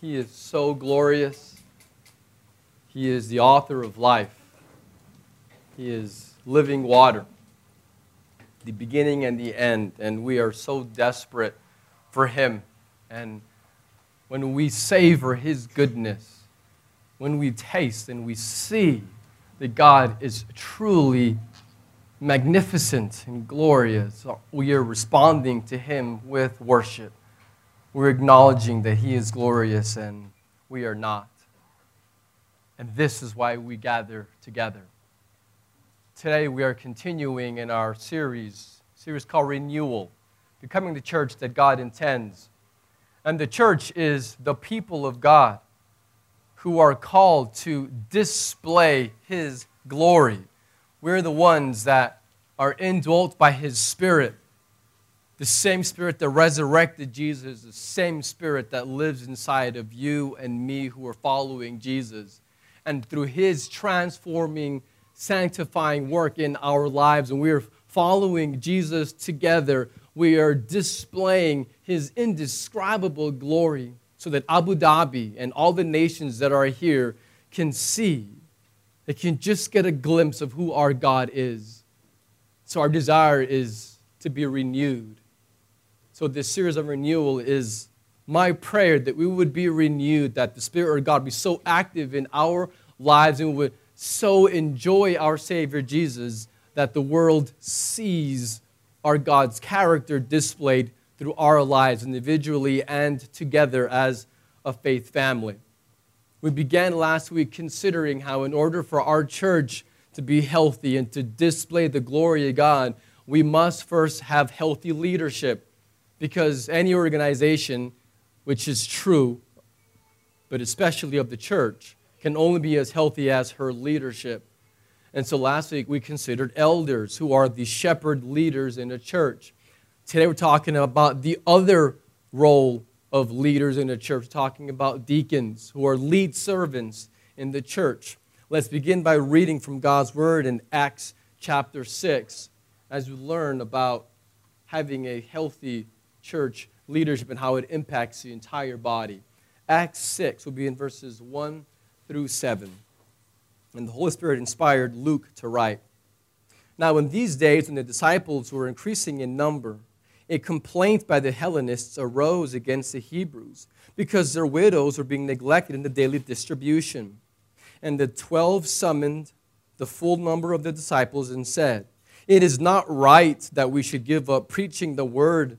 He is so glorious. He is the author of life. He is living water, the beginning and the end. And we are so desperate for Him. And when we savor His goodness, when we taste and we see that God is truly magnificent and glorious, we are responding to Him with worship. We're acknowledging that He is glorious and we are not. And this is why we gather together. Today we are continuing in our series, series called Renewal, becoming the church that God intends. And the church is the people of God who are called to display His glory. We're the ones that are indwelt by His Spirit the same spirit that resurrected Jesus, the same spirit that lives inside of you and me who are following Jesus. And through his transforming, sanctifying work in our lives, and we are following Jesus together, we are displaying his indescribable glory so that Abu Dhabi and all the nations that are here can see. They can just get a glimpse of who our God is. So, our desire is to be renewed so, this series of renewal is my prayer that we would be renewed, that the Spirit of God be so active in our lives and we would so enjoy our Savior Jesus that the world sees our God's character displayed through our lives individually and together as a faith family. We began last week considering how, in order for our church to be healthy and to display the glory of God, we must first have healthy leadership because any organization, which is true, but especially of the church, can only be as healthy as her leadership. And so last week we considered elders who are the shepherd leaders in a church. Today we're talking about the other role of leaders in a church, talking about deacons who are lead servants in the church. Let's begin by reading from God's word in Acts chapter 6 as we learn about having a healthy church leadership and how it impacts the entire body. Acts 6 will be in verses 1 through 7. And the Holy Spirit inspired Luke to write. Now, in these days, when the disciples were increasing in number, a complaint by the Hellenists arose against the Hebrews because their widows were being neglected in the daily distribution. And the twelve summoned the full number of the disciples and said, It is not right that we should give up preaching the word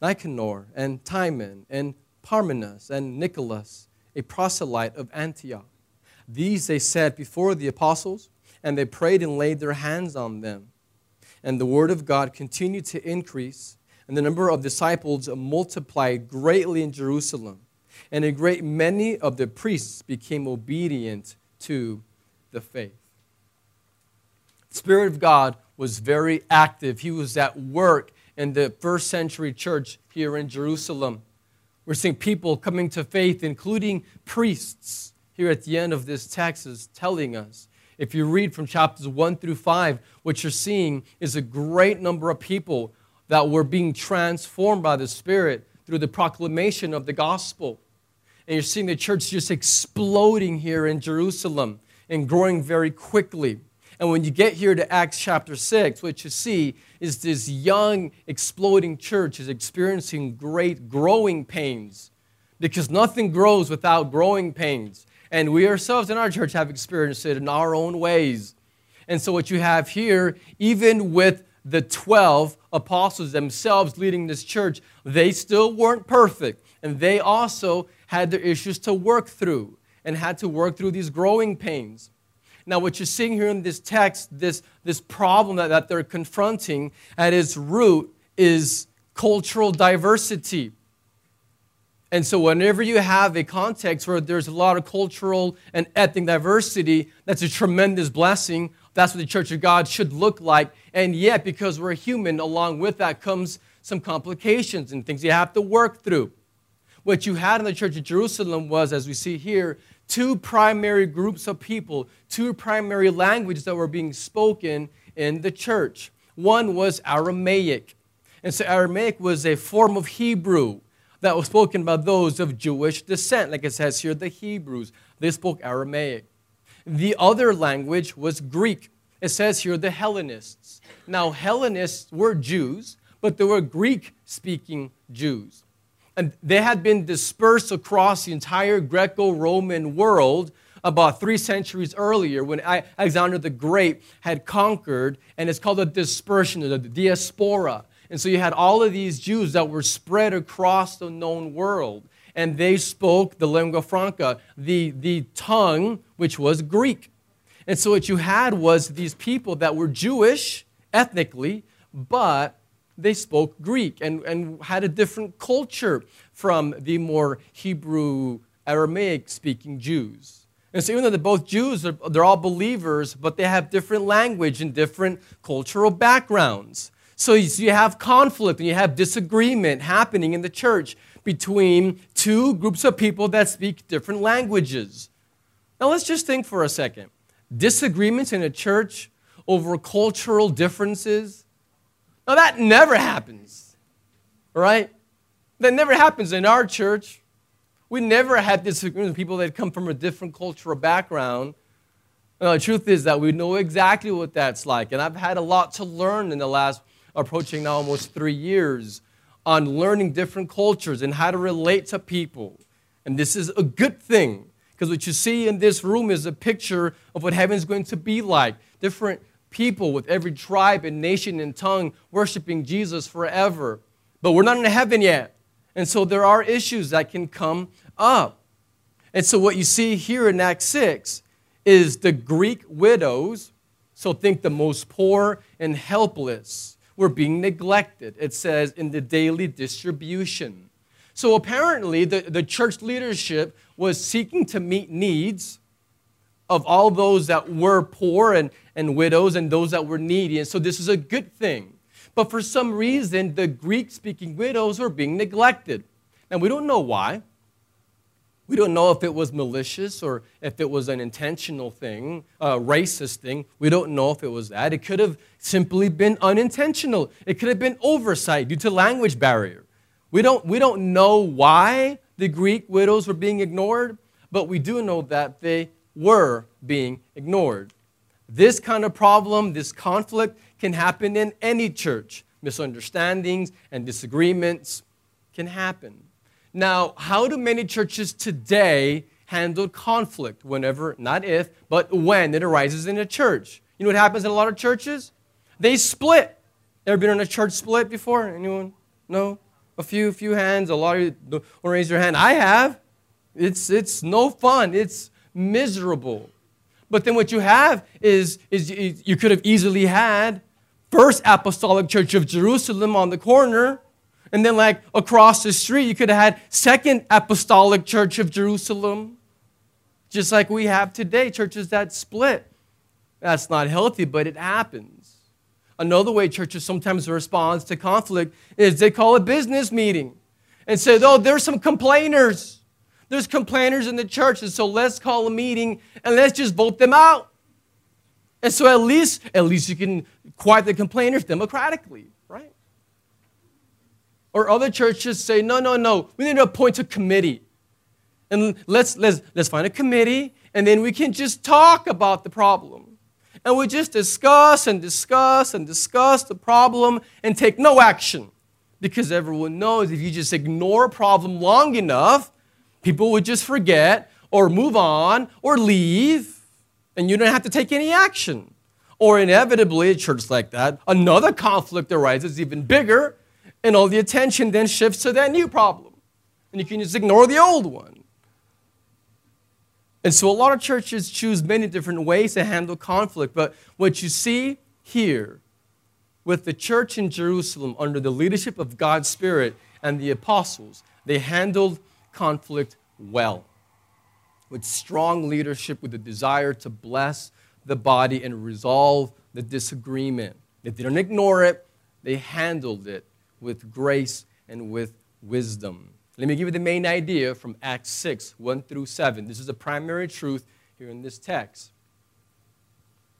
Nicanor, and Timon, and Parmenas, and Nicholas, a proselyte of Antioch. These they set before the apostles, and they prayed and laid their hands on them. And the word of God continued to increase, and the number of disciples multiplied greatly in Jerusalem. And a great many of the priests became obedient to the faith. The Spirit of God was very active. He was at work in the first century church here in Jerusalem. We're seeing people coming to faith, including priests, here at the end of this text is telling us. If you read from chapters 1 through 5, what you're seeing is a great number of people that were being transformed by the Spirit through the proclamation of the gospel. And you're seeing the church just exploding here in Jerusalem and growing very quickly. And when you get here to Acts chapter 6, what you see is this young, exploding church is experiencing great growing pains because nothing grows without growing pains. And we ourselves in our church have experienced it in our own ways. And so, what you have here, even with the 12 apostles themselves leading this church, they still weren't perfect. And they also had their issues to work through and had to work through these growing pains. Now, what you're seeing here in this text, this, this problem that, that they're confronting at its root is cultural diversity. And so, whenever you have a context where there's a lot of cultural and ethnic diversity, that's a tremendous blessing. That's what the Church of God should look like. And yet, because we're human, along with that comes some complications and things you have to work through. What you had in the Church of Jerusalem was, as we see here, two primary groups of people, two primary languages that were being spoken in the church. One was Aramaic. And so Aramaic was a form of Hebrew that was spoken by those of Jewish descent. Like it says here, the Hebrews, they spoke Aramaic. The other language was Greek. It says here, the Hellenists. Now, Hellenists were Jews, but they were Greek speaking Jews. And they had been dispersed across the entire Greco Roman world about three centuries earlier when Alexander the Great had conquered, and it's called the dispersion, the diaspora. And so you had all of these Jews that were spread across the known world. And they spoke the lingua franca, the, the tongue which was Greek. And so what you had was these people that were Jewish ethnically, but they spoke Greek and, and had a different culture from the more Hebrew, Aramaic speaking Jews. And so even though they're both Jews, they're, they're all believers, but they have different language and different cultural backgrounds. So you have conflict and you have disagreement happening in the church between two groups of people that speak different languages. Now let's just think for a second. Disagreements in a church over cultural differences. Now that never happens, right? That never happens in our church. We never had disagreements with people that come from a different cultural background. Now, the truth is that we know exactly what that's like. And I've had a lot to learn in the last approaching now almost three years on learning different cultures and how to relate to people. And this is a good thing because what you see in this room is a picture of what heaven is going to be like. Different people with every tribe and nation and tongue worshiping Jesus forever. But we're not in heaven yet. And so there are issues that can come up. And so what you see here in Acts 6 is the Greek widows, so think the most poor and helpless were being neglected. It says in the daily distribution. So apparently, the, the church leadership was seeking to meet needs of all those that were poor and, and widows and those that were needy. And so this is a good thing. But for some reason, the Greek speaking widows were being neglected. And we don't know why. We don't know if it was malicious or if it was an intentional thing, a racist thing. We don't know if it was that. It could have simply been unintentional. It could have been oversight due to language barrier. We don't, we don't know why the Greek widows were being ignored, but we do know that they were being ignored. This kind of problem, this conflict, can happen in any church. Misunderstandings and disagreements can happen. Now, how do many churches today handle conflict whenever, not if, but when it arises in a church? You know what happens in a lot of churches? They split. Ever been in a church split before? Anyone? No? A few, few hands. A lot of you don't raise your hand. I have. It's, it's no fun. It's miserable. But then what you have is, is you could have easily had First Apostolic Church of Jerusalem on the corner and then, like across the street, you could have had Second Apostolic Church of Jerusalem, just like we have today, churches that split. That's not healthy, but it happens. Another way churches sometimes respond to conflict is they call a business meeting and say, oh, there's some complainers. There's complainers in the church, and so let's call a meeting and let's just vote them out. And so at least, at least you can quiet the complainers democratically. Right? Or other churches say, no, no, no, we need to appoint a committee. And let's, let's, let's find a committee, and then we can just talk about the problem. And we just discuss and discuss and discuss the problem and take no action. Because everyone knows if you just ignore a problem long enough, people would just forget or move on or leave, and you don't have to take any action. Or inevitably, a church like that, another conflict arises even bigger and all the attention then shifts to that new problem. And you can just ignore the old one. And so a lot of churches choose many different ways to handle conflict. But what you see here with the church in Jerusalem under the leadership of God's Spirit and the apostles, they handled conflict well, with strong leadership, with a desire to bless the body and resolve the disagreement. They didn't ignore it, they handled it with grace and with wisdom. Let me give you the main idea from Acts 6 1 through 7. This is the primary truth here in this text.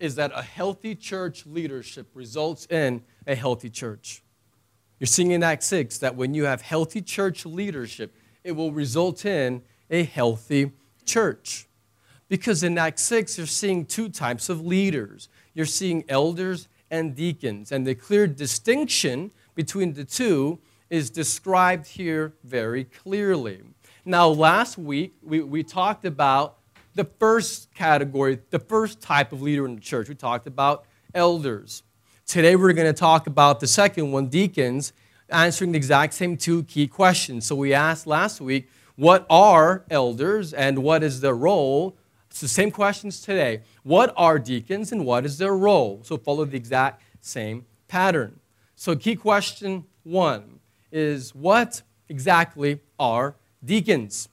Is that a healthy church leadership results in a healthy church. You're seeing in Acts 6 that when you have healthy church leadership, it will result in a healthy church. Because in Acts 6, you're seeing two types of leaders you're seeing elders and deacons. And the clear distinction between the two is described here very clearly. Now, last week, we, we talked about the first category, the first type of leader in the church. We talked about elders. Today, we're going to talk about the second one, deacons, answering the exact same two key questions. So, we asked last week, what are elders and what is their role? It's the same questions today. What are deacons and what is their role? So, follow the exact same pattern. So, key question one is what exactly are deacons?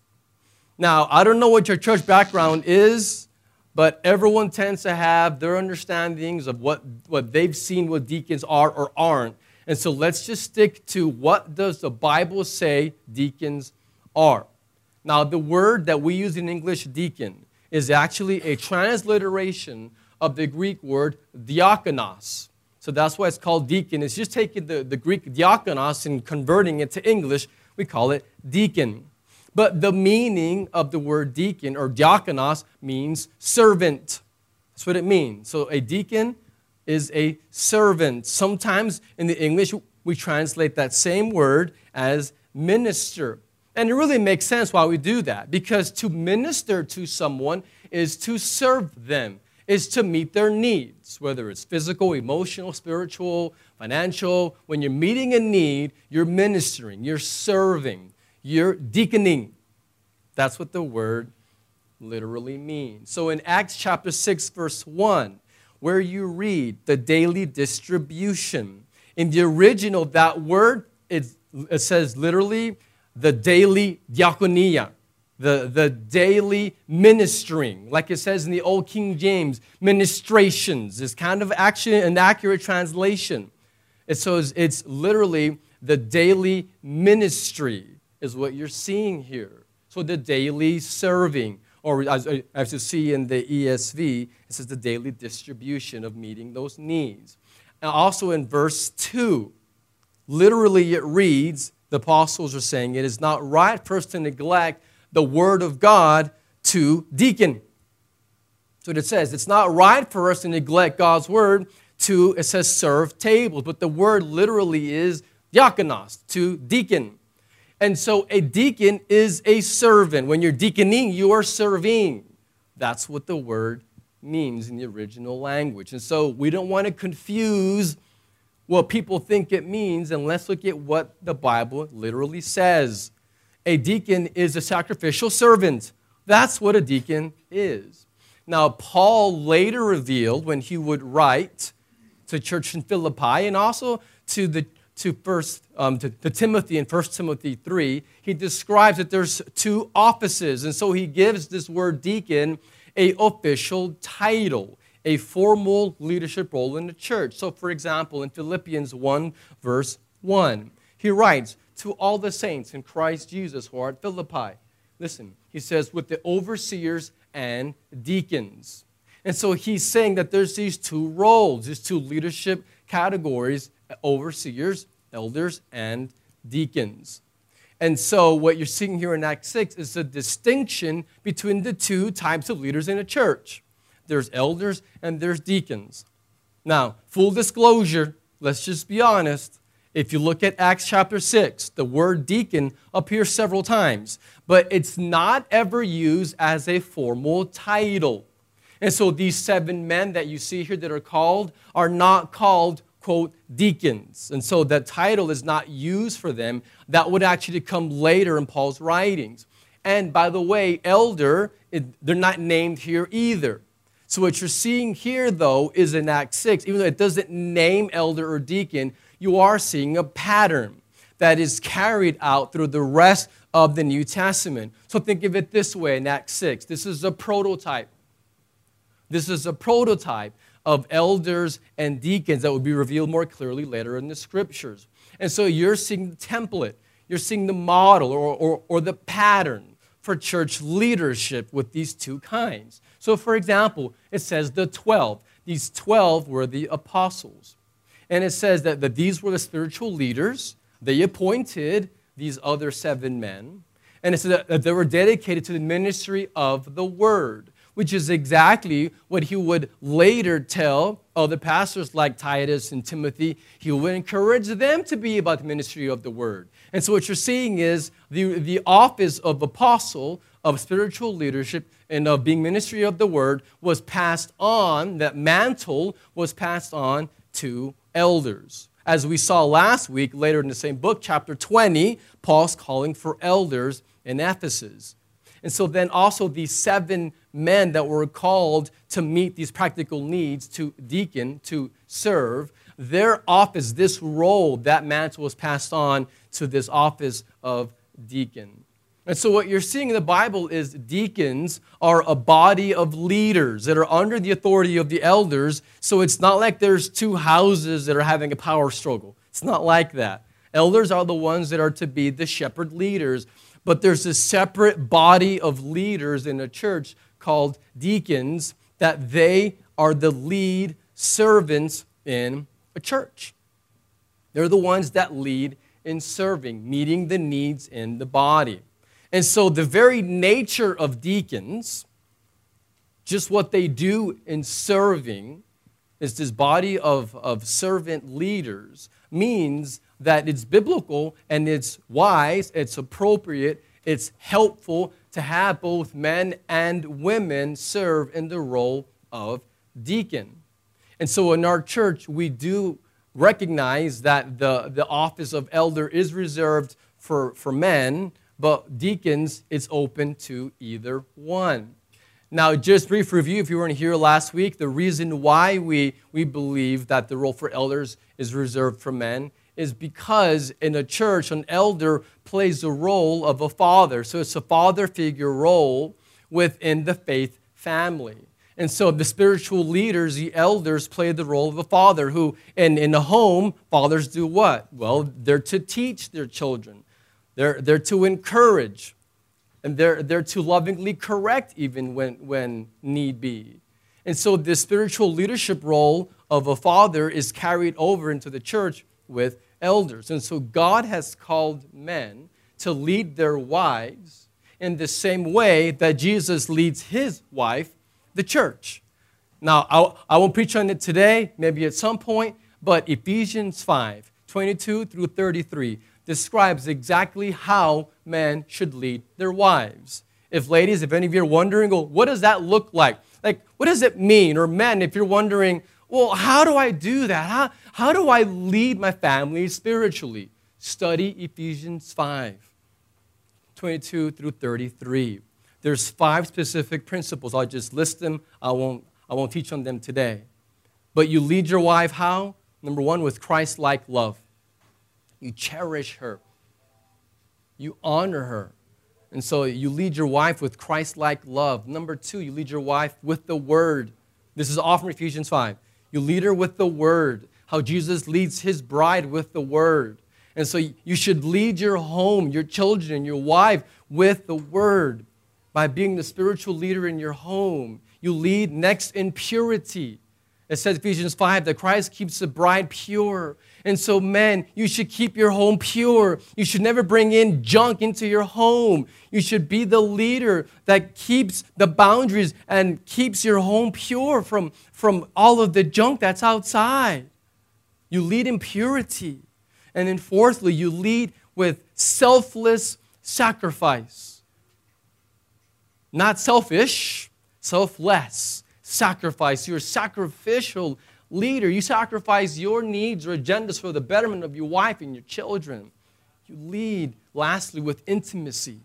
Now, I don't know what your church background is, but everyone tends to have their understandings of what, what they've seen what deacons are or aren't. And so let's just stick to what does the Bible say deacons are. Now, the word that we use in English, deacon, is actually a transliteration of the Greek word diakonos. So that's why it's called deacon. It's just taking the, the Greek diakonos and converting it to English. We call it deacon. But the meaning of the word deacon or diakonos means servant. That's what it means. So a deacon is a servant. Sometimes in the English, we translate that same word as minister. And it really makes sense why we do that because to minister to someone is to serve them is to meet their needs, whether it's physical, emotional, spiritual, financial. When you're meeting a need, you're ministering, you're serving, you're deaconing. That's what the word literally means. So in Acts chapter 6, verse 1, where you read the daily distribution, in the original, that word, it, it says literally the daily diaconia the, the daily ministering, like it says in the Old King James, ministrations is kind of actually an accurate translation. It says it's literally the daily ministry is what you're seeing here. So the daily serving, or as, uh, as you see in the ESV, it says the daily distribution of meeting those needs. And also in verse 2, literally it reads, the apostles are saying, it is not right for us to neglect the word of God to deacon. So it says. It's not right for us to neglect God's word to, it says, serve tables, but the word literally is diakonos, to deacon. And so a deacon is a servant. When you're deaconing, you are serving. That's what the word means in the original language. And so we don't want to confuse what people think it means, and let's look at what the Bible literally says a deacon is a sacrificial servant. That's what a deacon is. Now, Paul later revealed when he would write to church in Philippi and also to the to first um, to, to Timothy in 1 Timothy 3, he describes that there's two offices, and so he gives this word deacon a official title, a formal leadership role in the church. So, for example, in Philippians 1, verse 1, he writes, to all the saints in Christ Jesus who are at Philippi. Listen, he says, with the overseers and deacons. And so he's saying that there's these two roles, these two leadership categories overseers, elders, and deacons. And so, what you're seeing here in Acts 6 is a distinction between the two types of leaders in a church there's elders and there's deacons. Now, full disclosure, let's just be honest. If you look at Acts chapter 6, the word deacon appears several times, but it's not ever used as a formal title. And so these seven men that you see here that are called are not called, quote, deacons. And so that title is not used for them. That would actually come later in Paul's writings. And by the way, elder, it, they're not named here either. So what you're seeing here, though, is in Acts 6, even though it doesn't name elder or deacon, you are seeing a pattern that is carried out through the rest of the New Testament. So think of it this way in Acts 6. This is a prototype. This is a prototype of elders and deacons that will be revealed more clearly later in the scriptures. And so you're seeing the template, you're seeing the model or, or, or the pattern for church leadership with these two kinds. So, for example, it says the 12. These 12 were the apostles. And it says that, that these were the spiritual leaders. They appointed these other seven men. And it says that they were dedicated to the ministry of the word which is exactly what he would later tell other pastors like Titus and Timothy. He would encourage them to be about the ministry of the word. And so, what you're seeing is the, the office of apostle, of spiritual leadership, and of being ministry of the word was passed on, that mantle was passed on to elders. As we saw last week, later in the same book, chapter 20, Paul's calling for elders in Ephesus. And so then also these seven men that were called to meet these practical needs to deacon, to serve, their office, this role, that mantle was passed on to this office of deacon. And so, what you're seeing in the Bible is deacons are a body of leaders that are under the authority of the elders. So, it's not like there's two houses that are having a power struggle. It's not like that. Elders are the ones that are to be the shepherd leaders but there's a separate body of leaders in a church called deacons that they are the lead servants in a church. They're the ones that lead in serving, meeting the needs in the body. And so, the very nature of deacons, just what they do in serving, is this body of, of servant leaders, means that it's biblical and it's wise, it's appropriate, it's helpful to have both men and women serve in the role of deacon. And so in our church, we do recognize that the, the office of elder is reserved for, for men, but deacons, it's open to either one. Now, just brief review if you weren't here last week, the reason why we, we believe that the role for elders is reserved for men is because in a church, an elder plays the role of a father. So it's a father figure role within the faith family. And so the spiritual leaders, the elders, play the role of a father who, in, in a home, fathers do what? Well, they're to teach their children, they're, they're to encourage, and they're, they're to lovingly correct even when, when need be. And so the spiritual leadership role of a father is carried over into the church with elders. And so God has called men to lead their wives in the same way that Jesus leads his wife, the church. Now, I, I won't preach on it today, maybe at some point, but Ephesians 5 22 through 33 describes exactly how men should lead their wives. If ladies, if any of you are wondering, well, what does that look like? Like, what does it mean? Or men, if you're wondering, well, how do I do that? How, how do I lead my family spiritually? Study Ephesians 5 22 through 33. There's five specific principles. I'll just list them. I won't, I won't teach on them today. But you lead your wife how? Number one, with Christ like love. You cherish her, you honor her. And so you lead your wife with Christ like love. Number two, you lead your wife with the word. This is all from Ephesians 5. You lead her with the word how Jesus leads his bride with the word. And so you should lead your home, your children, your wife with the word by being the spiritual leader in your home. You lead next in purity. It says Ephesians 5 that Christ keeps the bride pure. And so, men, you should keep your home pure. You should never bring in junk into your home. You should be the leader that keeps the boundaries and keeps your home pure from, from all of the junk that's outside. You lead in purity. And then, fourthly, you lead with selfless sacrifice. Not selfish, selfless sacrifice. You're sacrificial leader. You sacrifice your needs or agendas for the betterment of your wife and your children. You lead, lastly, with intimacy.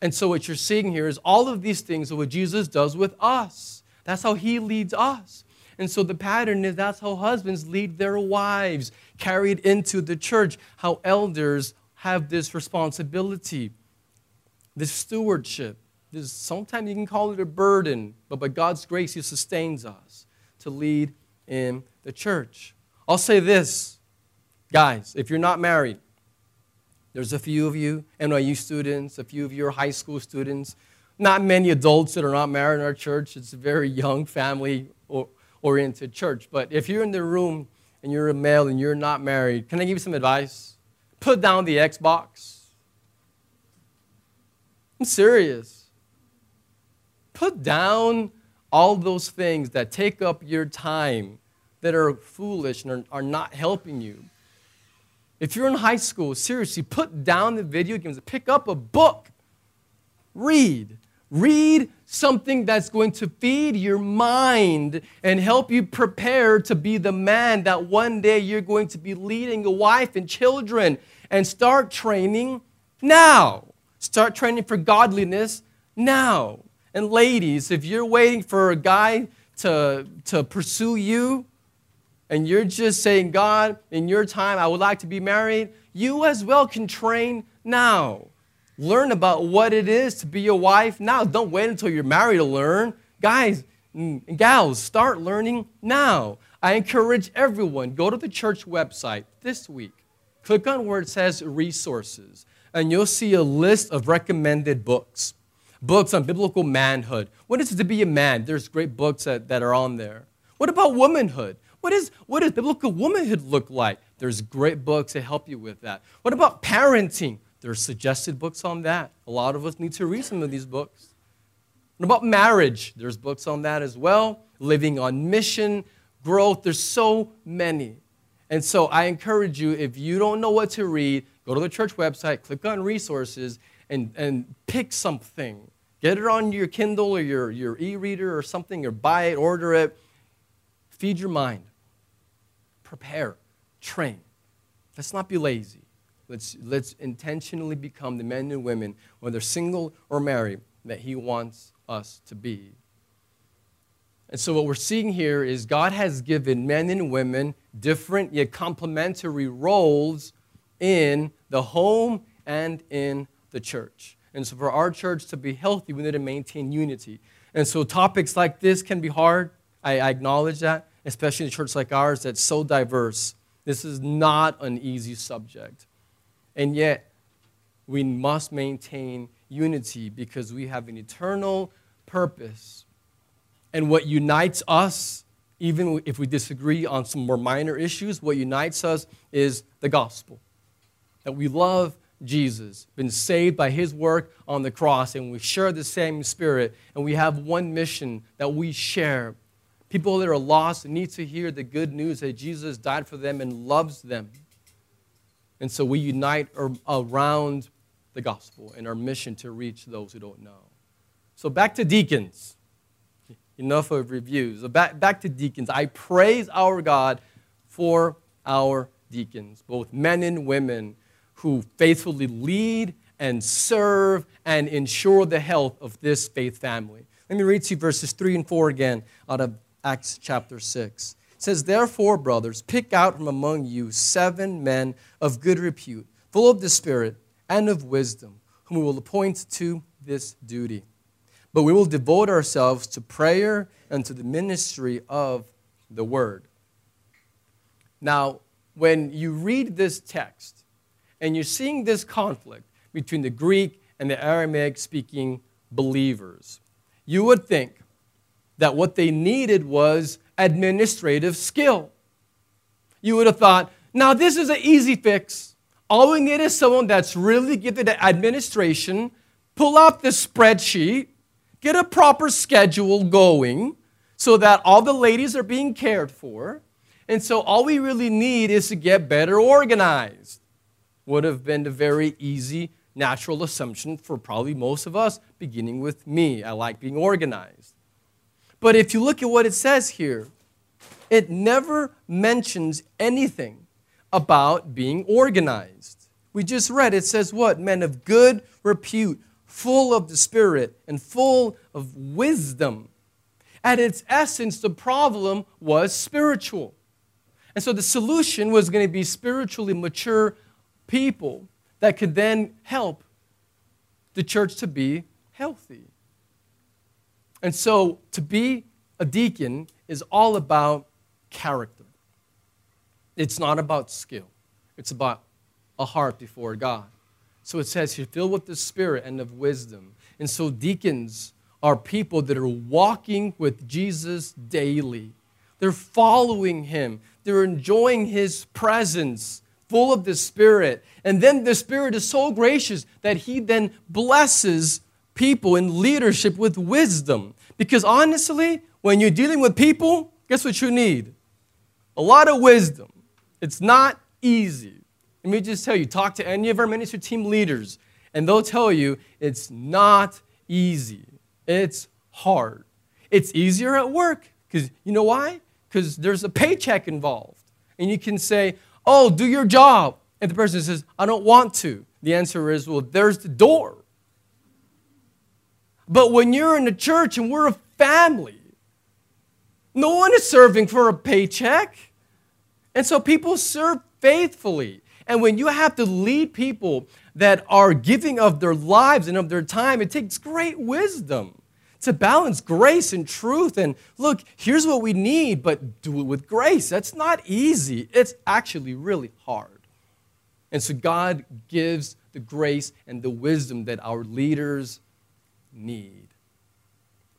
And so, what you're seeing here is all of these things are what Jesus does with us. That's how he leads us. And so the pattern is that's how husbands lead their wives, carried into the church, how elders have this responsibility, this stewardship. This, sometimes you can call it a burden, but by God's grace, He sustains us to lead in the church. I'll say this, guys, if you're not married, there's a few of you, NYU students, a few of you are high school students, not many adults that are not married in our church. It's a very young, family oriented church. But if you're in the room and you're a male and you're not married, can I give you some advice? Put down the Xbox. I'm serious. Put down all those things that take up your time that are foolish and are, are not helping you. If you're in high school, seriously, put down the video games, pick up a book, read. Read something that's going to feed your mind and help you prepare to be the man that one day you're going to be leading a wife and children. And start training now. Start training for godliness now. And ladies, if you're waiting for a guy to, to pursue you, and you're just saying, God, in your time, I would like to be married, you as well can train now. Learn about what it is to be a wife now. Don't wait until you're married to learn. Guys mm, and gals, start learning now. I encourage everyone, go to the church website this week. Click on where it says resources, and you'll see a list of recommended books books on biblical manhood. What is it to be a man? There's great books that, that are on there. What about womanhood? What, is, what does biblical womanhood look like? There's great books to help you with that. What about parenting? There's suggested books on that. A lot of us need to read some of these books. What about marriage? There's books on that as well. Living on mission, growth. There's so many. And so I encourage you, if you don't know what to read, go to the church website, click on resources, and, and pick something Get it on your Kindle or your, your e reader or something, or buy it, order it. Feed your mind. Prepare. Train. Let's not be lazy. Let's, let's intentionally become the men and women, whether single or married, that He wants us to be. And so, what we're seeing here is God has given men and women different yet complementary roles in the home and in the church. And so, for our church to be healthy, we need to maintain unity. And so, topics like this can be hard. I, I acknowledge that, especially in a church like ours that's so diverse. This is not an easy subject. And yet, we must maintain unity because we have an eternal purpose. And what unites us, even if we disagree on some more minor issues, what unites us is the gospel. That we love Jesus, been saved by his work on the cross, and we share the same spirit, and we have one mission that we share. People that are lost need to hear the good news that Jesus died for them and loves them. And so we unite around the gospel and our mission to reach those who don't know. So back to deacons. Enough of reviews. Back, back to deacons. I praise our God for our deacons, both men and women who faithfully lead and serve and ensure the health of this faith family. Let me read to you verses 3 and 4 again out of Acts chapter 6. It says, Therefore, brothers, pick out from among you seven men of good repute, full of the Spirit and of wisdom, whom we will appoint to this duty. But we will devote ourselves to prayer and to the ministry of the word. Now, when you read this text, and you're seeing this conflict between the Greek and the Aramaic speaking believers. You would think that what they needed was administrative skill. You would have thought, now this is an easy fix. All we need is someone that's really gifted at administration, pull out the spreadsheet, get a proper schedule going so that all the ladies are being cared for. And so all we really need is to get better organized would have been a very easy, natural assumption for probably most of us, beginning with me. I like being organized. But if you look at what it says here, it never mentions anything about being organized. We just read it says what? Men of good repute, full of the Spirit, and full of wisdom. At its essence, the problem was spiritual. And so the solution was going to be spiritually mature people that could then help the church to be healthy. And so to be a deacon is all about character. It's not about skill, it's about a heart before God. So it says here, filled with the Spirit and of wisdom. And so deacons are people that are walking with Jesus daily. They're following him, they're enjoying his presence, full of the Spirit. And then the Spirit is so gracious that he then blesses people in leadership with wisdom. Because honestly, when you're dealing with people, guess what you need? A lot of wisdom. It's not easy. Let me just tell you talk to any of our ministry team leaders, and they'll tell you it's not easy. It's hard. It's easier at work because you know why? Because there's a paycheck involved. And you can say, Oh, do your job. And the person says, I don't want to. The answer is, Well, there's the door. But when you're in the church and we're a family, no one is serving for a paycheck. And so people serve faithfully. And when you have to lead people that are giving of their lives and of their time, it takes great wisdom to balance grace and truth. And look, here's what we need, but do it with grace. That's not easy, it's actually really hard. And so God gives the grace and the wisdom that our leaders need.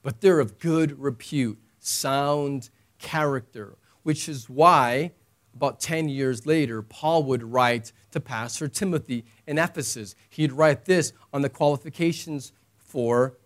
But they're of good repute, sound character, which is why about 10 years later, Paul would write to Pastor Timothy in Ephesus. He'd write this on the qualifications for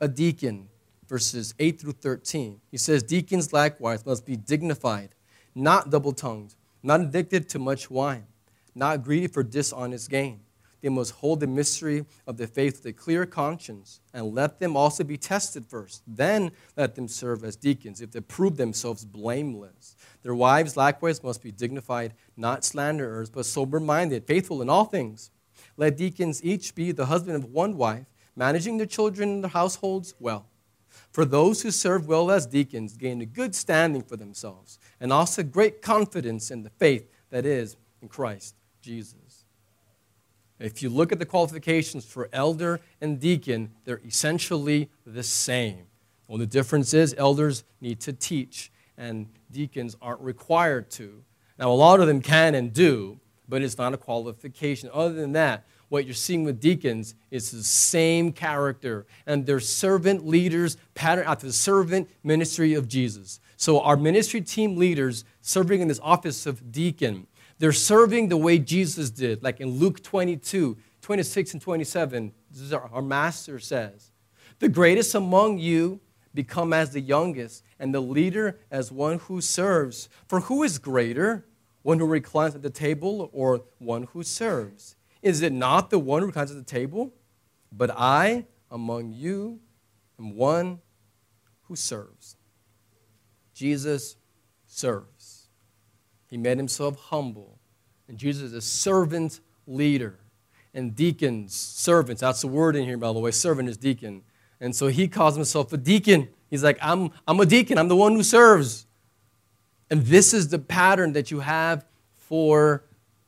a deacon, verses 8 through 13. He says, Deacons likewise must be dignified, not double tongued, not addicted to much wine, not greedy for dishonest gain. They must hold the mystery of the faith with a clear conscience, and let them also be tested first. Then let them serve as deacons if they prove themselves blameless. Their wives likewise must be dignified, not slanderers, but sober minded, faithful in all things. Let deacons each be the husband of one wife, managing their children and their households well. For those who serve well as deacons gain a good standing for themselves, and also great confidence in the faith that is in Christ Jesus. If you look at the qualifications for elder and deacon, they're essentially the same. The difference is elders need to teach, and deacons aren't required to. Now, a lot of them can and do, but it's not a qualification. Other than that, what you're seeing with deacons is the same character, and they're servant leaders pattern after the servant ministry of Jesus. So, our ministry team leaders serving in this office of deacon, they're serving the way Jesus did, like in Luke 22, 26 and 27. This is our, our master says, The greatest among you become as the youngest, and the leader as one who serves. For who is greater, one who reclines at the table or one who serves? Is it not the one who reclines at the table? But I among you am one who serves. Jesus serves. He made himself humble. And Jesus is a servant leader. And deacons, servants, that's the word in here, by the way. Servant is deacon. And so he calls himself a deacon. He's like, I'm, I'm a deacon, I'm the one who serves. And this is the pattern that you have for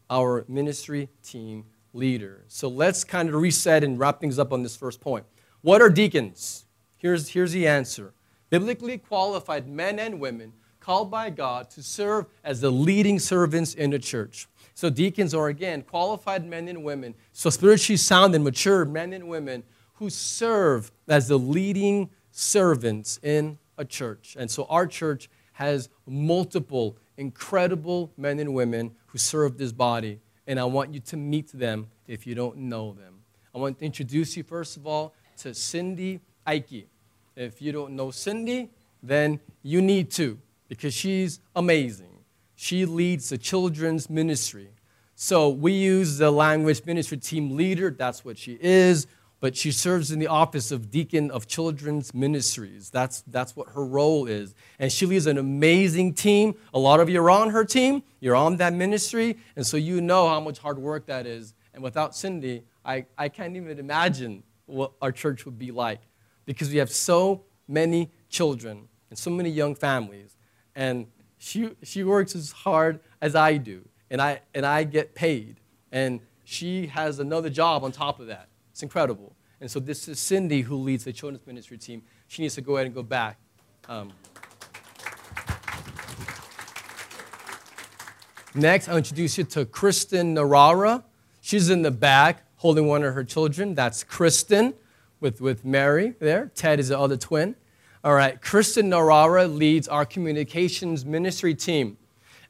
our ministry team leader. So let's kind of reset and wrap things up on this first point. What are deacons? Here's, here's the answer biblically qualified men and women called by God to serve as the leading servants in the church. So deacons are, again, qualified men and women, so spiritually sound and mature men and women who serve as the leading servants in a church. And so our church has multiple incredible men and women who serve this body. And I want you to meet them if you don't know them. I want to introduce you, first of all, to Cindy Ike. If you don't know Cindy, then you need to because she's amazing. She leads the children's ministry. So we use the language ministry team leader, that's what she is but she serves in the office of deacon of children's ministries. That's, that's what her role is. And she leads an amazing team. A lot of you are on her team, you're on that ministry, and so you know how much hard work that is. And without Cindy, I, I can't even imagine what our church would be like because we have so many children and so many young families. And she, she works as hard as I do, and I, and I get paid. And she has another job on top of that. It's incredible. And so this is Cindy who leads the children's ministry team. She needs to go ahead and go back. Um, next, I'll introduce you to Kristen Narara. She's in the back holding one of her children. That's Kristen with, with Mary there. Ted is the other twin. All right, Kristen Narara leads our communications ministry team.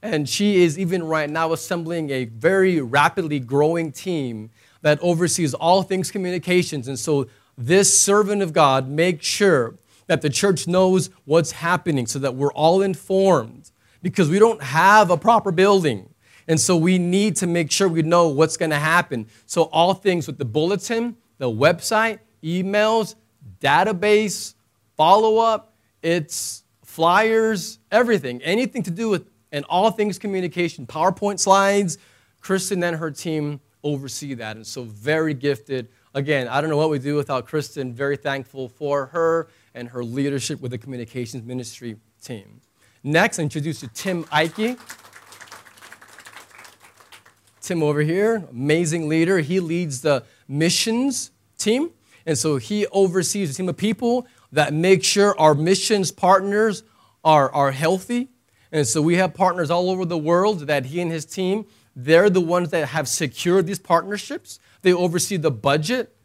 And she is even right now assembling a very rapidly growing team that oversees all things communications. And so this servant of God makes sure that the church knows what's happening so that we're all informed because we don't have a proper building. And so we need to make sure we know what's going to happen. So all things with the bulletin, the website, emails, database, follow up, it's flyers, everything, anything to do with, and all things communication, PowerPoint slides. Kristen and her team oversee that. And so, very gifted. Again, I don't know what we do without Kristen. Very thankful for her and her leadership with the communications ministry team. Next, I introduce to Tim Ike. Tim over here, amazing leader. He leads the missions team. And so he oversees a team of people that make sure our missions partners are, are healthy. And so we have partners all over the world that he and his team, they're the ones that have secured these partnerships. They oversee the budget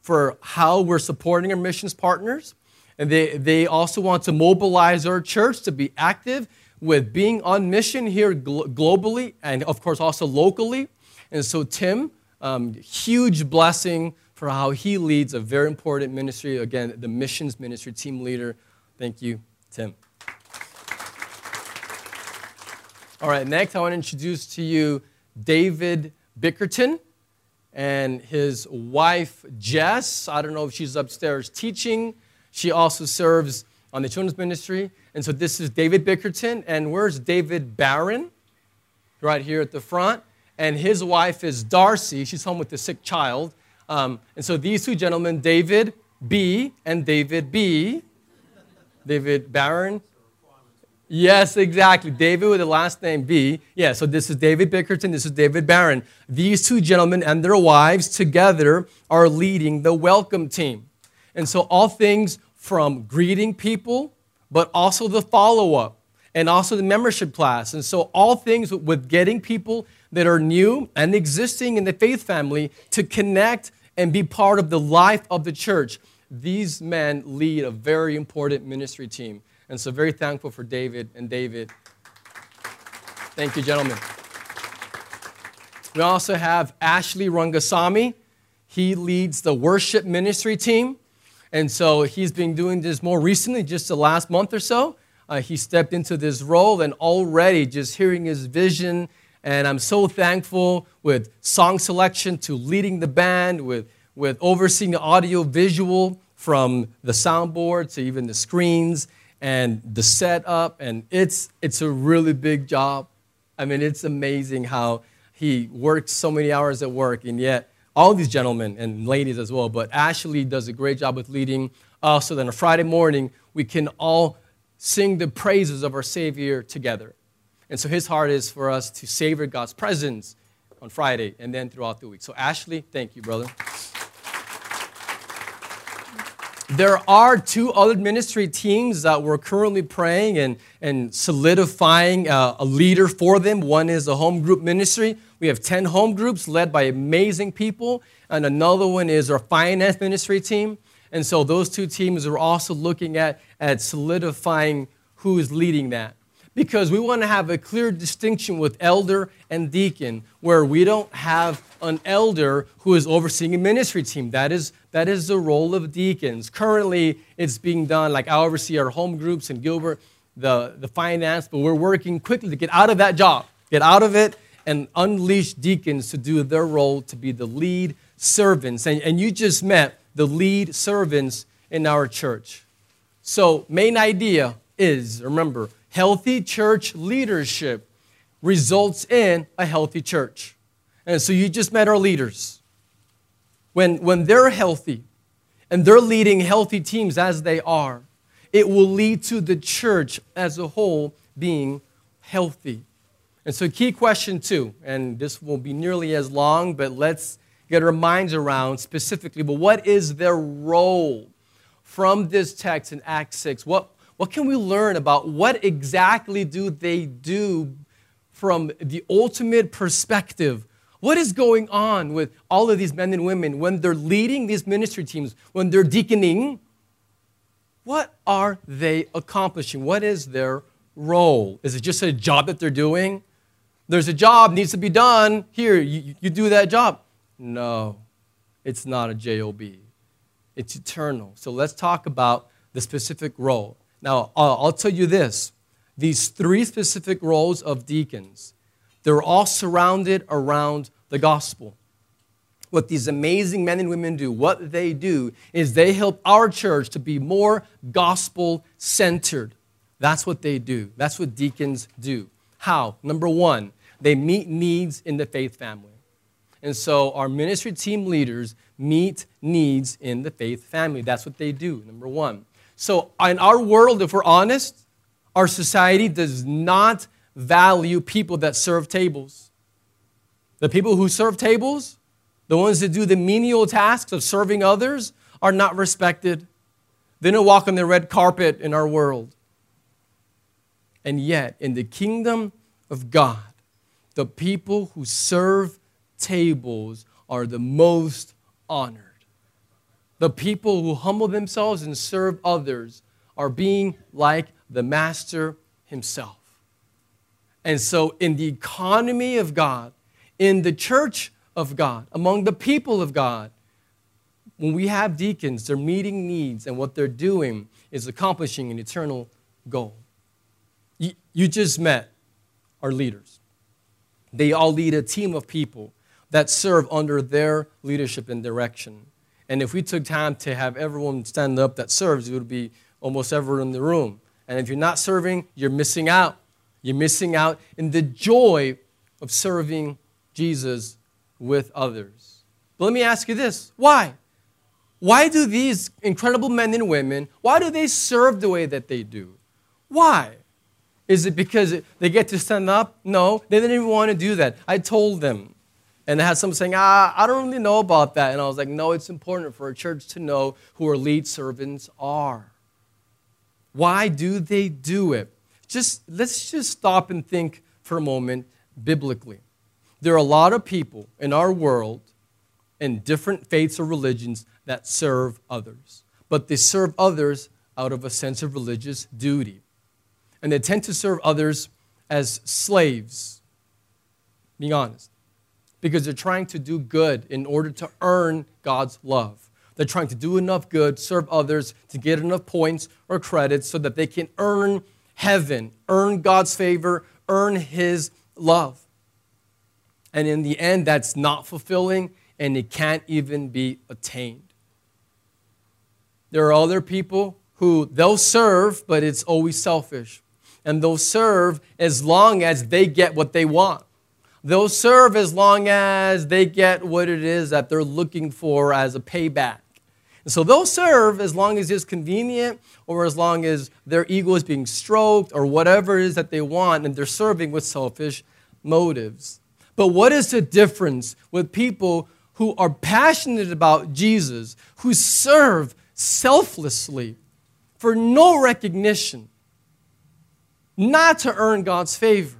for how we're supporting our missions partners. And they, they also want to mobilize our church to be active with being on mission here gl- globally and, of course, also locally. And so, Tim, um, huge blessing for how he leads a very important ministry. Again, the missions ministry team leader. Thank you, Tim. All right, next I want to introduce to you David Bickerton and his wife, Jess. I don't know if she's upstairs teaching. She also serves on the children's ministry. And so this is David Bickerton. And where's David Barron? Right here at the front. And his wife is Darcy. She's home with the sick child. Um, and so these two gentlemen, David B. and David B. David Barron. Yes, exactly. David with the last name B. Yeah, so this is David Bickerton, this is David Barron. These two gentlemen and their wives together are leading the welcome team. And so all things from greeting people, but also the follow up and also the membership class. And so all things with getting people that are new and existing in the faith family to connect and be part of the life of the church. These men lead a very important ministry team. And so, very thankful for David and David. Thank you, gentlemen. We also have Ashley Rangasamy. He leads the worship ministry team. And so he's been doing this more recently, just the last month or so. Uh, he stepped into this role, and already just hearing his vision and I'm so thankful with song selection to leading the band, with, with overseeing the audio visual from the soundboard to even the screens and the setup. And it's, it's a really big job. I mean, it's amazing how he works so many hours at work, and yet all these gentlemen and ladies as well, but Ashley does a great job with leading us so that on a Friday morning we can all sing the praises of our Savior together. And so his heart is for us to savor God's presence on Friday and then throughout the week. So, Ashley, thank you, brother. There are two other ministry teams that we're currently praying and, and solidifying uh, a leader for them. One is a home group ministry. We have 10 home groups led by amazing people. And another one is our finance ministry team. And so those two teams are also looking at, at solidifying who is leading that because we want to have a clear distinction with elder and deacon, where we don't have an elder who is overseeing a ministry team. That is, that is the role of deacons. Currently, it's being done, like I oversee our home groups and Gilbert, the, the finance, but we're working quickly to get out of that job, get out of it, and unleash deacons to do their role to be the lead servants. And, and you just met the lead servants in our church. So, main idea is remember, Healthy church leadership results in a healthy church. And so you just met our leaders. When, when they're healthy and they're leading healthy teams as they are, it will lead to the church as a whole being healthy. And so, key question two, and this won't be nearly as long, but let's get our minds around specifically. But what is their role from this text in Acts 6? What, what can we learn about what exactly do they do from the ultimate perspective? What is going on with all of these men and women when they're leading these ministry teams, when they're deaconing? What are they accomplishing? What is their role? Is it just a job that they're doing? There's a job needs to be done. Here, you, you do that job. No, it's not a job. It's eternal. So let's talk about the specific role. Now, I'll tell you this these three specific roles of deacons, they're all surrounded around the gospel. What these amazing men and women do, what they do, is they help our church to be more gospel centered. That's what they do. That's what deacons do. How? Number one, they meet needs in the faith family. And so our ministry team leaders meet needs in the faith family. That's what they do, number one. So in our world, if we're honest, our society does not value people that serve tables. The people who serve tables, the ones that do the menial tasks of serving others, are not respected. They don't walk on the red carpet in our world. And yet, in the kingdom of God, the people who serve tables are the most honored. The people who humble themselves and serve others are being like the Master himself. And so, in the economy of God, in the church of God, among the people of God, when we have deacons, they're meeting needs, and what they're doing is accomplishing an eternal goal. You, just met our leaders. They all lead a team of people that serve under their leadership and direction. And if we took time to have everyone stand up that serves, it would be almost everyone in the room. And if you're not serving, you're missing out. You're missing out in the joy of serving Jesus with others. But let me ask you this why? Why do these incredible men and women, why do they serve the way that they do? Why? Is it because they get to stand up? No, they didn't even want to do that. I told them. And I had someone saying, ah, I don't really know about that. And I was like, no, it's important for a church to know who our lead servants are. Why do they do it? Just let's just stop and think for a moment biblically. There are a lot of people in our world in different faiths or religions that serve others, but they serve others out of a sense of religious duty and they tend to serve others as slaves, being honest, because they're trying to do good in order to earn God's love. They're trying to do enough good, serve others to get enough points or credits so that they can earn heaven, earn God's favor, earn His love. And in the end, that's not fulfilling and it can't even be attained. There are other people who they'll serve, but it's always selfish and they'll serve as long as they get what they want. They'll serve as long as they get what it is that they're looking for as a payback. And so they'll serve as long as it's convenient or as long as their ego is being stroked or whatever it is that they want, and they're serving with selfish motives. But what is the difference with people who are passionate about Jesus, who serve selflessly for no recognition? not to earn God's favor.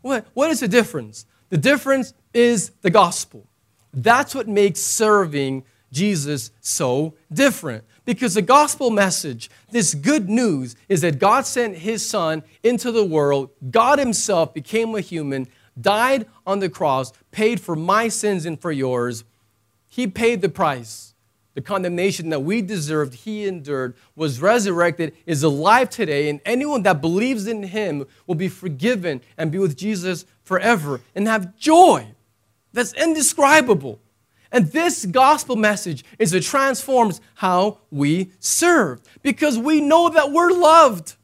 What, what is the difference? The difference is the gospel. That's what makes serving Jesus so different. Because the gospel message, this good news, is that God sent his son into the world. God himself became a human, died on the cross, paid for my sins and for yours. He paid the price the condemnation that we deserved, he endured, was resurrected, is alive today, and anyone that believes in him will be forgiven and be with Jesus forever and have joy that's indescribable. And this gospel message is it transforms how we serve because we know that we're loved.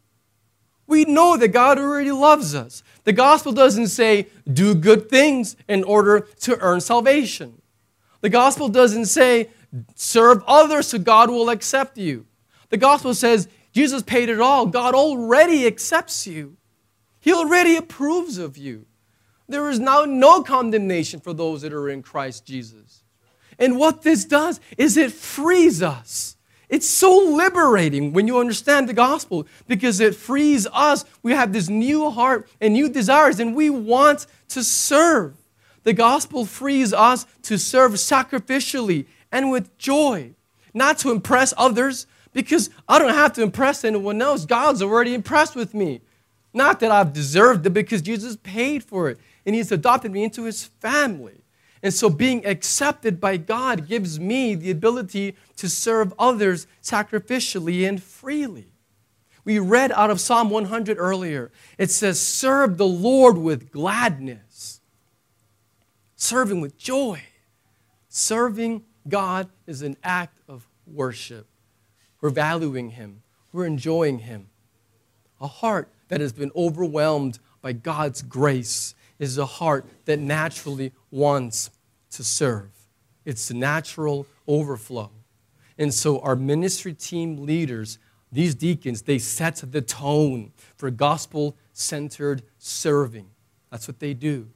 We know that God already loves us. The gospel doesn't say do good things in order to earn salvation. The gospel doesn't say Serve others so God will accept you. The gospel says Jesus paid it all. God already accepts you, He already approves of you. There is now no condemnation for those that are in Christ Jesus. And what this does is it frees us. It's so liberating when you understand the gospel because it frees us. We have this new heart and new desires, and we want to serve. The gospel frees us to serve sacrificially and with joy, not to impress others, because I don't have to impress anyone else. God's already impressed with me. Not that I've deserved it, because Jesus paid for it and He's adopted me into His family. And so being accepted by God gives me the ability to serve others sacrificially and freely. We read out of Psalm 100 earlier. It says, Serve the Lord with gladness, serving with joy. Serving God is an act of worship. We're valuing Him, we're enjoying Him. A heart that has been overwhelmed by God's grace is a heart that naturally wants to serve. It's a natural overflow. And so, our ministry team leaders, these deacons, they set the tone for gospel centered serving. That's what they do.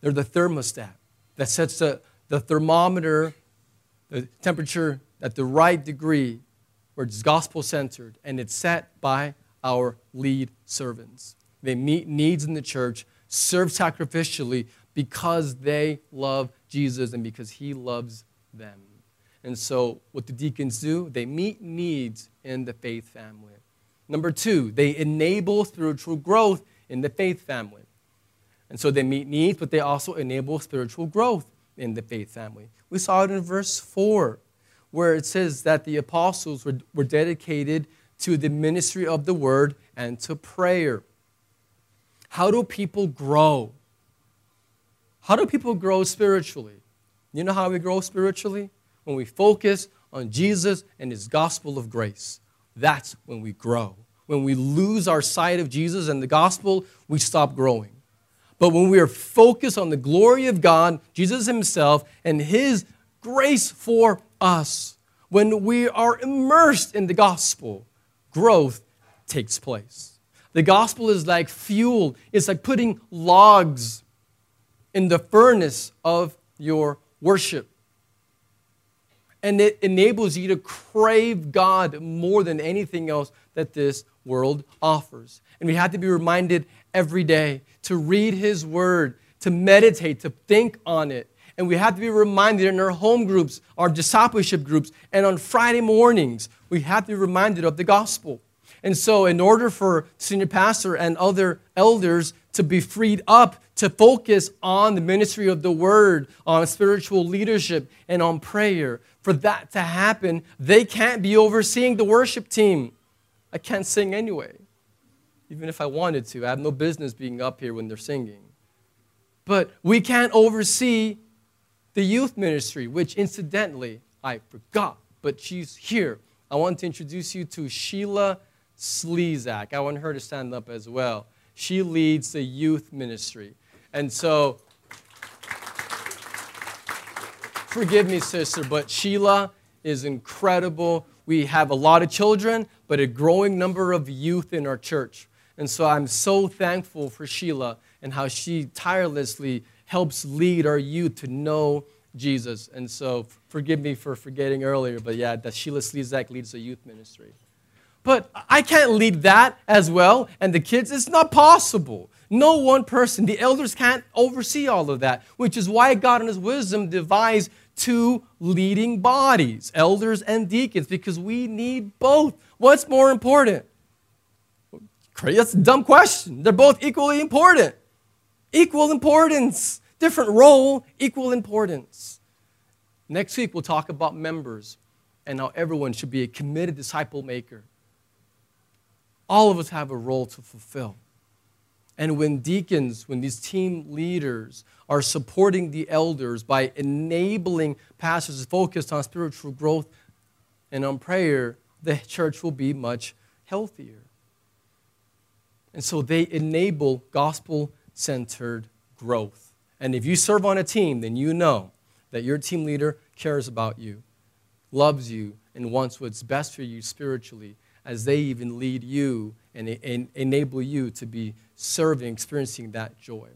They're the thermostat that sets the, the thermometer, the temperature at the right degree where it's gospel centered, and it's set by our lead servants. They meet needs in the church serve sacrificially because they love Jesus and because he loves them. And so, what the deacons do, they meet needs in the faith family. Number two, they enable spiritual growth in the faith family. And so they meet needs, but they also enable spiritual growth in the faith family. We saw it in verse 4, where it says that the apostles were, were dedicated to the ministry of the word and to prayer. How do people grow? How do people grow spiritually? You know how we grow spiritually? When we focus on Jesus and his gospel of grace. That's when we grow. When we lose our sight of Jesus and the gospel, we stop growing. But when we are focused on the glory of God, Jesus himself, and his grace for us, when we are immersed in the gospel, growth takes place. The gospel is like fuel, it's like putting logs in the furnace of your worship. And it enables you to crave God more than anything else that this world offers. And we have to be reminded every day to read His Word, to meditate, to think on it. And we have to be reminded in our home groups, our discipleship groups, and on Friday mornings, we have to be reminded of the gospel. And so, in order for senior pastor and other elders to be freed up to focus on the ministry of the word, on spiritual leadership, and on prayer, for that to happen, they can't be overseeing the worship team. I can't sing anyway, even if I wanted to. I have no business being up here when they're singing. But we can't oversee the youth ministry, which incidentally, I forgot, but she's here. I want to introduce you to Sheila Slezak. I want her to stand up as well. She leads the youth ministry. And so, forgive me, sister, but Sheila is incredible. We have a lot of children, but a growing number of youth in our church. And so I'm so thankful for Sheila and how she tirelessly helps lead our youth to know Jesus. And so forgive me for forgetting earlier, but yeah, that Sheila Slezak leads the youth ministry. But I can't lead that as well. And the kids, it's not possible. No one person, the elders can't oversee all of that, which is why God in His wisdom devised two leading bodies, elders and deacons, because we need both. What's more important? That's a dumb question. They're both equally important. Equal importance. Different role, equal importance. Next week, we'll talk about members and how everyone should be a committed disciple maker. All of us have a role to fulfill. And when deacons, when these team leaders are supporting the elders by enabling pastors focused on spiritual growth and on prayer, the church will be much healthier. And so they enable gospel centered growth. And if you serve on a team, then you know that your team leader cares about you, loves you, and wants what's best for you spiritually as they even lead you and, and enable you to be serving, experiencing that joy.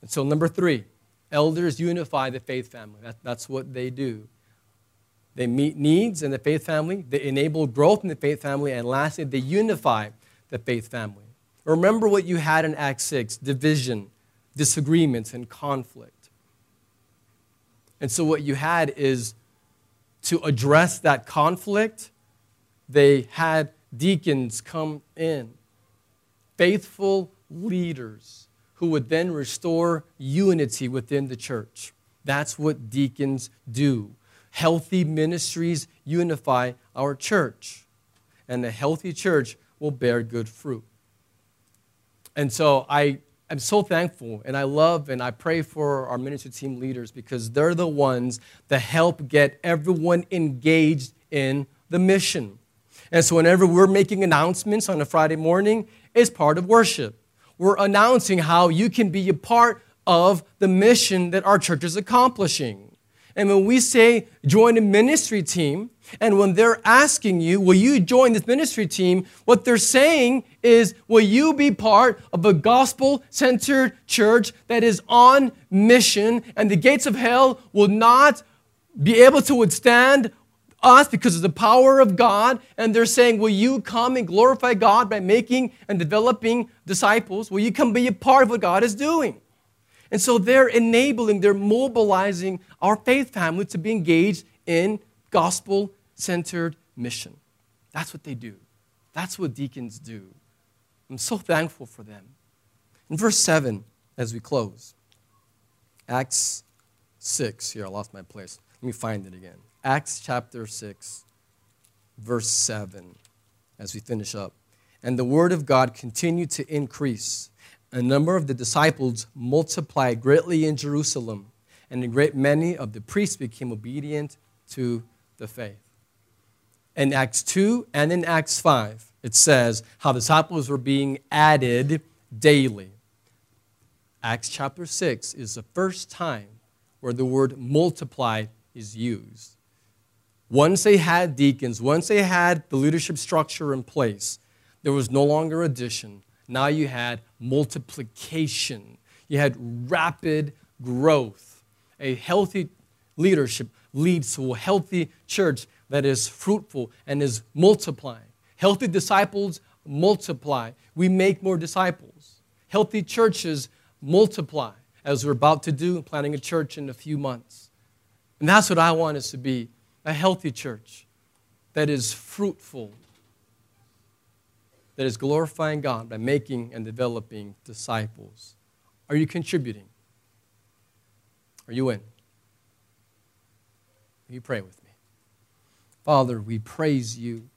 And so, number three, elders unify the faith family. That, that's what they do. They meet needs in the faith family, they enable growth in the faith family, and lastly, they unify the faith family. Remember what you had in Acts 6 division, disagreements, and conflict. And so, what you had is to address that conflict, they had deacons come in, faithful leaders who would then restore unity within the church. That's what deacons do. Healthy ministries unify our church, and a healthy church will bear good fruit. And so I am so thankful and I love and I pray for our ministry team leaders because they're the ones that help get everyone engaged in the mission. And so whenever we're making announcements on a Friday morning, it's part of worship. We're announcing how you can be a part of the mission that our church is accomplishing. And when we say join a ministry team, and when they're asking you, will you join this ministry team? What they're saying is, will you be part of a gospel centered church that is on mission and the gates of hell will not be able to withstand us because of the power of God? And they're saying, will you come and glorify God by making and developing disciples? Will you come be a part of what God is doing? And so they're enabling, they're mobilizing our faith family to be engaged in gospel centered mission. That's what they do. That's what deacons do. I'm so thankful for them. In verse 7, as we close, Acts 6, here, I lost my place. Let me find it again. Acts chapter 6, verse 7, as we finish up. And the word of God continued to increase a number of the disciples multiplied greatly in Jerusalem, and a great many of the priests became obedient to the faith. In Acts 2 and in Acts 5, it says how disciples were being added daily. Acts chapter 6 is the first time where the word multiply is used. Once they had deacons, once they had the leadership structure in place, there was no longer addition, now you had multiplication, you had rapid growth. A healthy leadership leads to a healthy church that is fruitful and is multiplying. Healthy disciples multiply. We make more disciples. Healthy churches multiply, as we're about to do, in planning a church in a few months. And that's what I want us to be a healthy church that is fruitful that is glorifying God by making and developing disciples. Are you contributing? Are you in? Will you pray with me? Father, we praise you.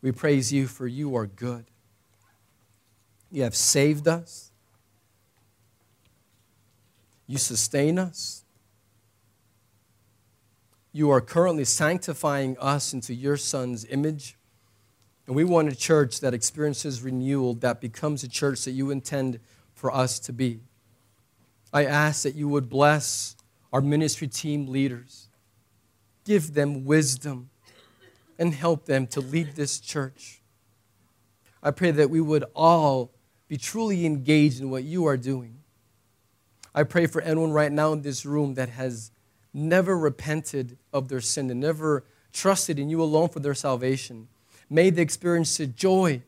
We praise you for you are good. You have saved us. You sustain us. You are currently sanctifying us into your Son's image. And we want a church that experiences renewal, that becomes a church that you intend for us to be. I ask that you would bless our ministry team leaders, give them wisdom, and help them to lead this church. I pray that we would all be truly engaged in what you are doing. I pray for anyone right now in this room that has never repented of their sin and never trusted in you alone for their salvation. May they experience the joy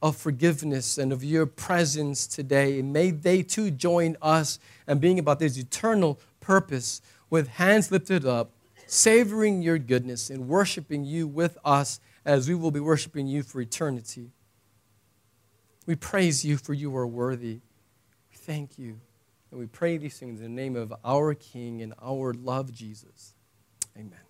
of forgiveness and of your presence today. And may they too join us and being about this eternal purpose with hands lifted up, savoring your goodness and worshiping you with us as we will be worshiping you for eternity. We praise you for you are worthy. Thank you. And we pray these things in the name of our King and our love, Jesus. Amen.